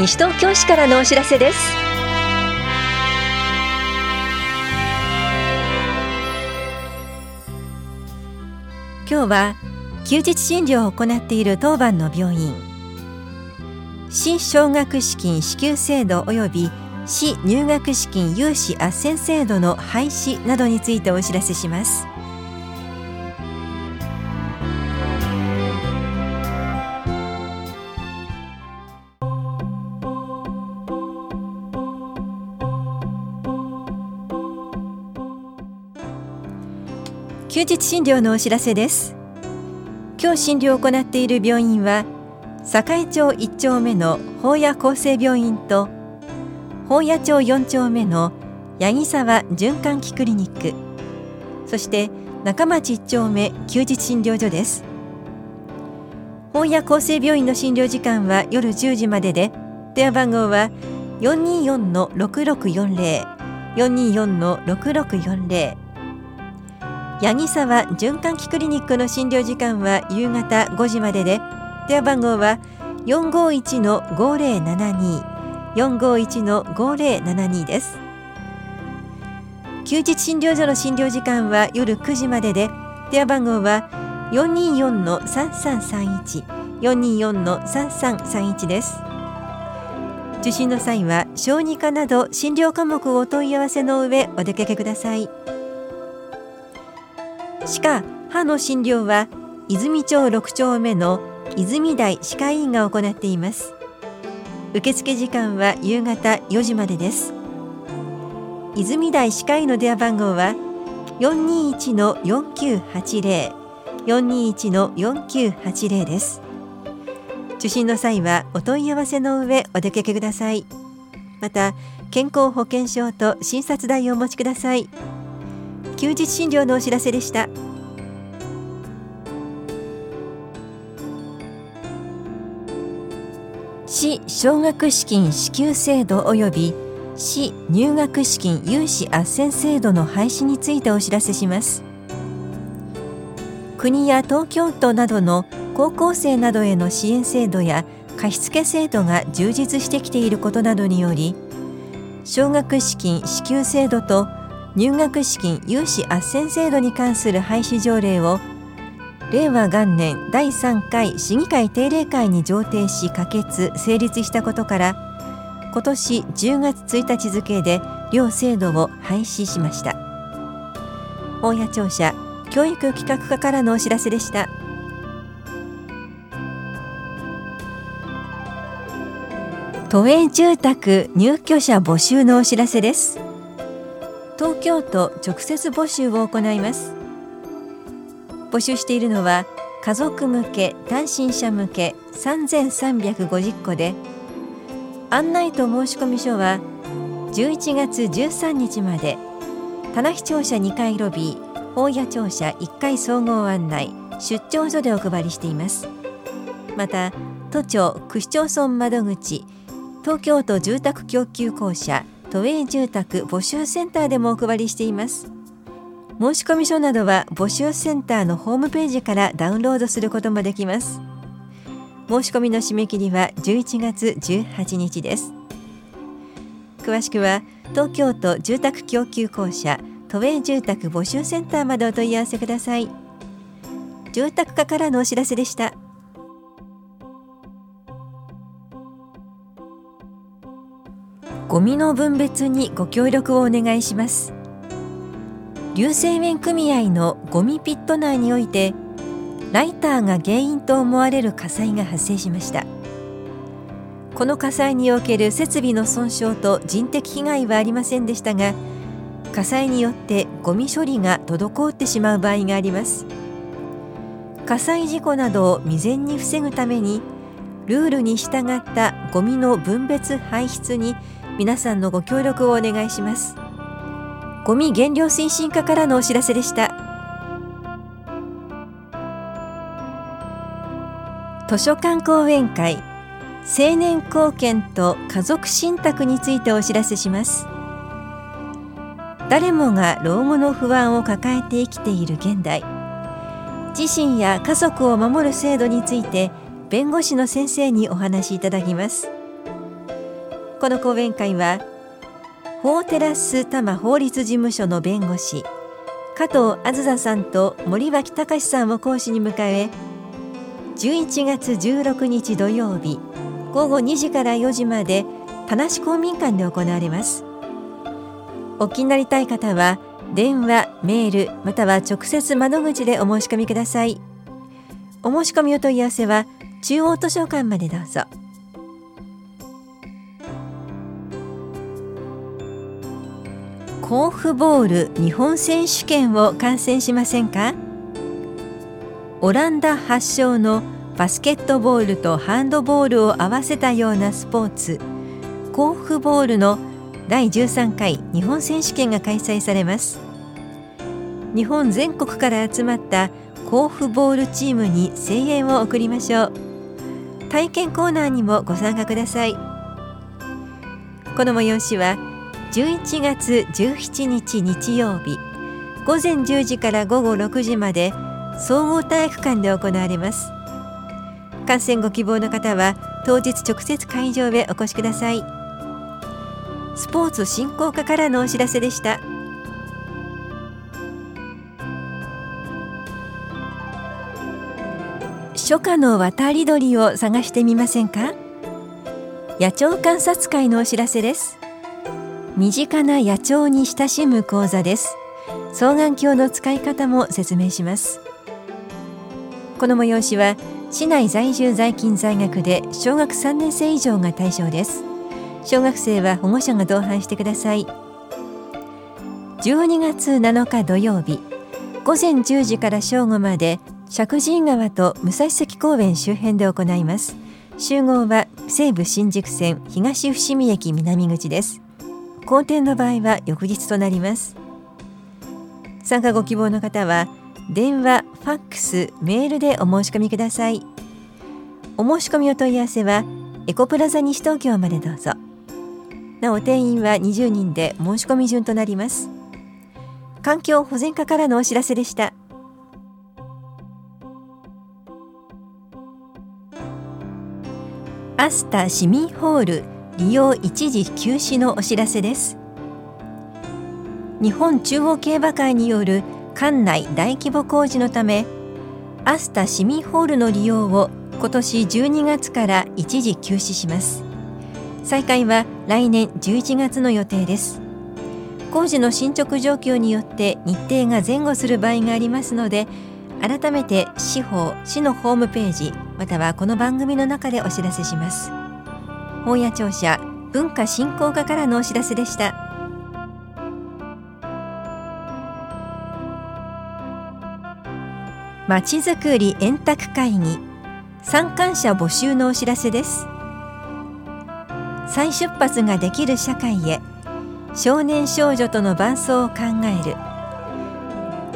西東京市からのお知らせです。今日は休日診療を行っている当番の病院。市奨学資金支給制度及び市入学資金融資斡旋制度の廃止などについてお知らせします。休日診療のお知らせです。今日診療を行っている病院は堺町1丁目の法屋厚生病院と法屋町4丁目の八木沢循環器クリニックそして中町1丁目休日診療所です。法屋厚生病院の診療時間は夜10時までで電話番号は424-6640 424-6640八木沢循環器クリニックの診療時間は夕方5時までで電話番号は451-5072 451-5072です休日診療所の診療時間は夜9時までで電話番号は424-3331 424-3331です受診の際は小児科など診療科目をお問い合わせの上お出かけください。歯科歯の診療は泉町6丁目の泉台歯科医院が行っています。受付時間は夕方4時までです。泉台歯科医の電話番号は421-4980 421-4980です。受診の際はお問い合わせの上お出かけください。また健康保険証と診察代をお持ちください。休日診療のお知らせでした。市奨学資金支給制度及び市入学資金融資斡旋制度の廃止についてお知らせします。国や東京都などの高校生などへの支援制度や貸付制度が充実してきていることなどにより奨学資金支給制度と入学資金融資斡旋制度に関する廃止条例を令和元年第3回市議会定例会に上呈し可決成立したことから今年10月1日付で両制度を廃止しました。大谷庁舎教育企画課からのお知らせでした。都営住宅入居者募集のお知らせです。東京都直接募集を行います。募集しているのは家族向け単身者向け3350戸で案内と申込書は11月13日まで棚視庁舎2階ロビー大谷庁舎1階総合案内出張所でお配りしています。また都庁区市町村窓口東京都住宅供給公社都営住宅募集センターでもお配りしています。申込書などは募集センターのホームページからダウンロードすることもできます。申し込みの締め切りは11月18日です。詳しくは東京都住宅供給公社都営住宅募集センターまでお問い合わせください。住宅課からのお知らせでした。ゴミの分別にご協力をお願いします。流生麺組合のゴミピット内においてライターが原因と思われる火災が発生しました。この火災における設備の損傷と人的被害はありませんでしたが火災によってゴミ処理が滞ってしまう場合があります。火災事故などを未然に防ぐためにルールに従ったゴミの分別排出に皆さんのご協力をお願いします。ゴミ減量推進課からのお知らせでした。図書館講演会青年貢献と家族信託についてお知らせします。誰もが老後の不安を抱えて生きている現代。自身や家族を守る制度について弁護士の先生にお話しいただきます。この講演会は法テラス多摩法律事務所の弁護士加藤あずささんと森脇隆さんを講師に迎え11月16日土曜日午後2時から4時まで田無公民館で行われます。お気になりたい方は電話、メールまたは直接窓口でお申し込みください。お申し込みお問い合わせは中央図書館までどうぞ。甲府ボール日本選手権を観戦しませんか？オランダ発祥のバスケットボールとハンドボールを合わせたようなスポーツ。甲府ボールの第13回日本選手権が開催されます。日本全国から集まった甲府ボールチームに声援を送りましょう。体験コーナーにもご参加ください。この催しは11月17日日曜日午前10時から午後6時まで総合体育館で行われます。観戦ご希望の方は当日直接会場へお越しください。スポーツ振興課からのお知らせでした。初夏の渡り鳥を探してみませんか？野鳥観察会のお知らせです。身近な野鳥に親しむ講座です。双眼鏡の使い方も説明します。この催しは市内在住在勤在学で小学3年生以上が対象です。小学生は保護者が同伴してください。12月7日土曜日午前10時から正午まで石神井川と武蔵関公園周辺で行います。集合は西武新宿線東伏見駅南口です。好転の場合は翌日となります。参加ご希望の方は電話、ファックス、メールでお申し込みください。お申し込みお問い合わせはエコプラザ西東京までどうぞ。なお定員は20人で申し込み順となります。環境保全課からのお知らせでした。アスタ市民ホール利用一時休止のお知らせです。日本中央競馬会による館内大規模工事のためアスタ市民ホールの利用を今年12月から一時休止します。再開は来年11月の予定です。工事の進捗状況によって日程が前後する場合がありますので改めて司法市のホームページまたはこの番組の中でお知らせします。本屋庁舎文化振興課からのお知らせでした。まちづくり円卓会議。参観者募集のお知らせです。再出発ができる社会へ。少年少女との伴走を考える。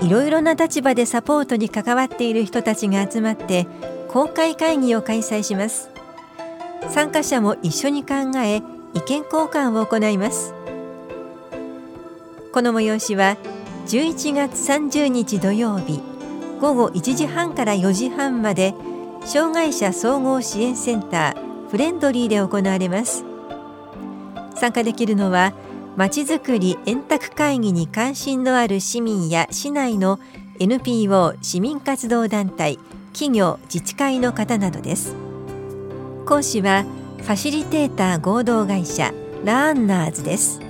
いろいろな立場でサポートに関わっている人たちが集まって公開会議を開催します。参加者も一緒に考え意見交換を行います。この催しは11月30日土曜日午後1時半から4時半まで障害者総合支援センターフレンドリーで行われます。参加できるのはまちづくり円卓会議に関心のある市民や市内の NPO 市民活動団体企業自治会の方などです。講師はファシリテーター合同会社ラーンナーズです。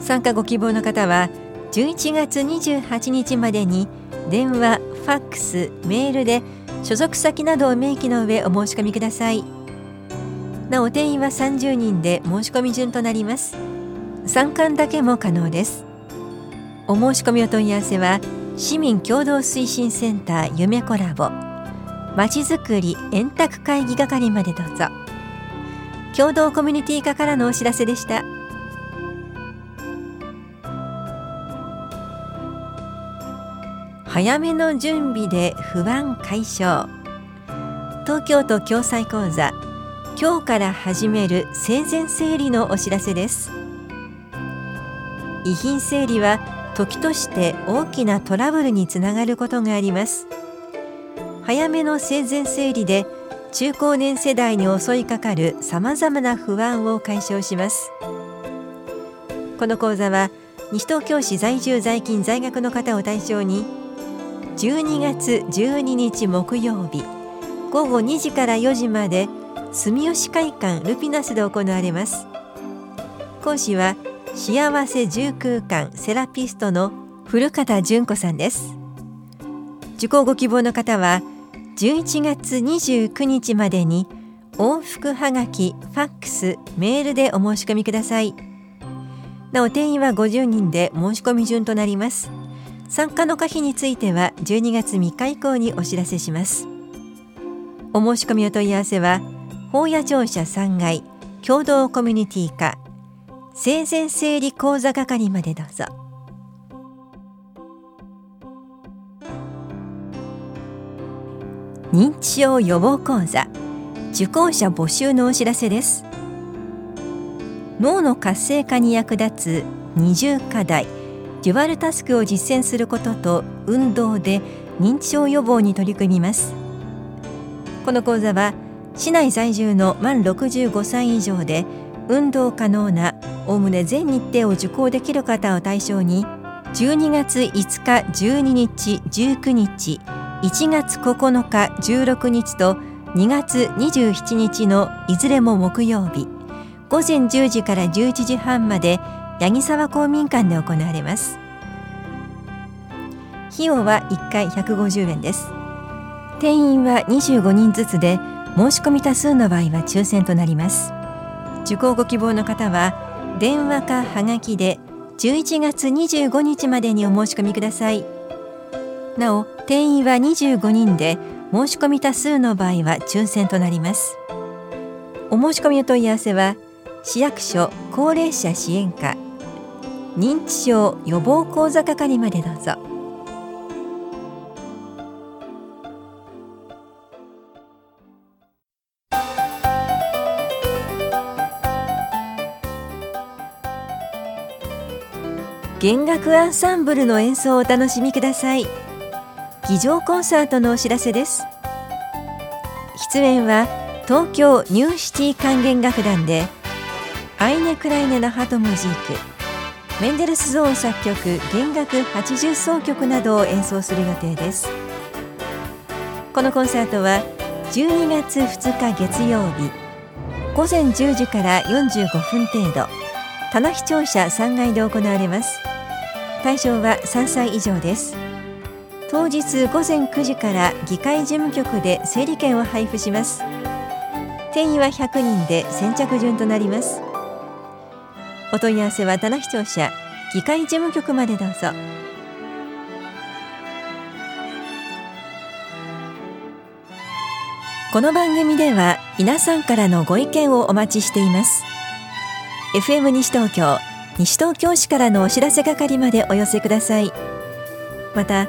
参加ご希望の方は11月28日までに電話、ファックス、メールで所属先などを明記の上お申し込みください。なお定員は30人で申し込み順となります。参観だけも可能です。お申し込みお問い合わせは市民共同推進センター夢コラボまちづくり円卓会議係までどうぞ。共同コミュニティ課からのお知らせでした。早めの準備で不安解消。東京都共済講座今日から始める生前整理のお知らせです。遺品整理は時として大きなトラブルにつながることがあります。早めの生前整理で中高年世代に襲いかかるさまざまな不安を解消します。この講座は西東京市在住在勤在学の方を対象に12月12日木曜日午後2時から4時まで住吉会館ルピナスで行われます。講師は幸せ住空間セラピストの古方純子さんです。受講ご希望の方は11月29日までに往復はがき、ファックス、メールでお申し込みください。なお定員は50人で申し込み順となります。参加の可否については12月3日以降にお知らせします。お申し込みお問い合わせは法屋庁舎3階共同コミュニティ課生前整理講座係までどうぞ。認知症予防講座。受講者募集のお知らせです。脳の活性化に役立つ二重課題。デュアルタスクを実践することと運動で認知症予防に取り組みます。この講座は市内在住の満65歳以上で運動可能なおおむね全日程を受講できる方を対象に12月5日12日19日1月9日16日と2月27日のいずれも木曜日午前10時から11時半まで八木沢公民館で行われます。費用は1回150円です。定員は25人ずつで申し込み多数の場合は抽選となります。受講ご希望の方は電話かはがきで11月25日までにお申し込みください。なお定員は25人で申し込み多数の場合は抽選となります。お申し込みお問い合わせは市役所高齢者支援課。認知症予防講座係までどうぞ。弦楽アンサンブルの演奏をお楽しみください。議場コンサートのお知らせです。出演は東京ニューシティ管弦楽団でアイネ・クライネ・ナハトムジークメンデルスゾーン作曲弦楽八重奏曲などを演奏する予定です。このコンサートは12月2日月曜日午前10時から45分程度田無庁舎3階で行われます。対象は3歳以上です。当日午前9時から議会事務局で整理券を配布します。定員は100人で先着順となります。お問い合わせは棚視聴者議会事務局までどうぞ。この番組では皆さんからのご意見をお待ちしています。FM 西東京西東京市からのお知らせ係までお寄せください。また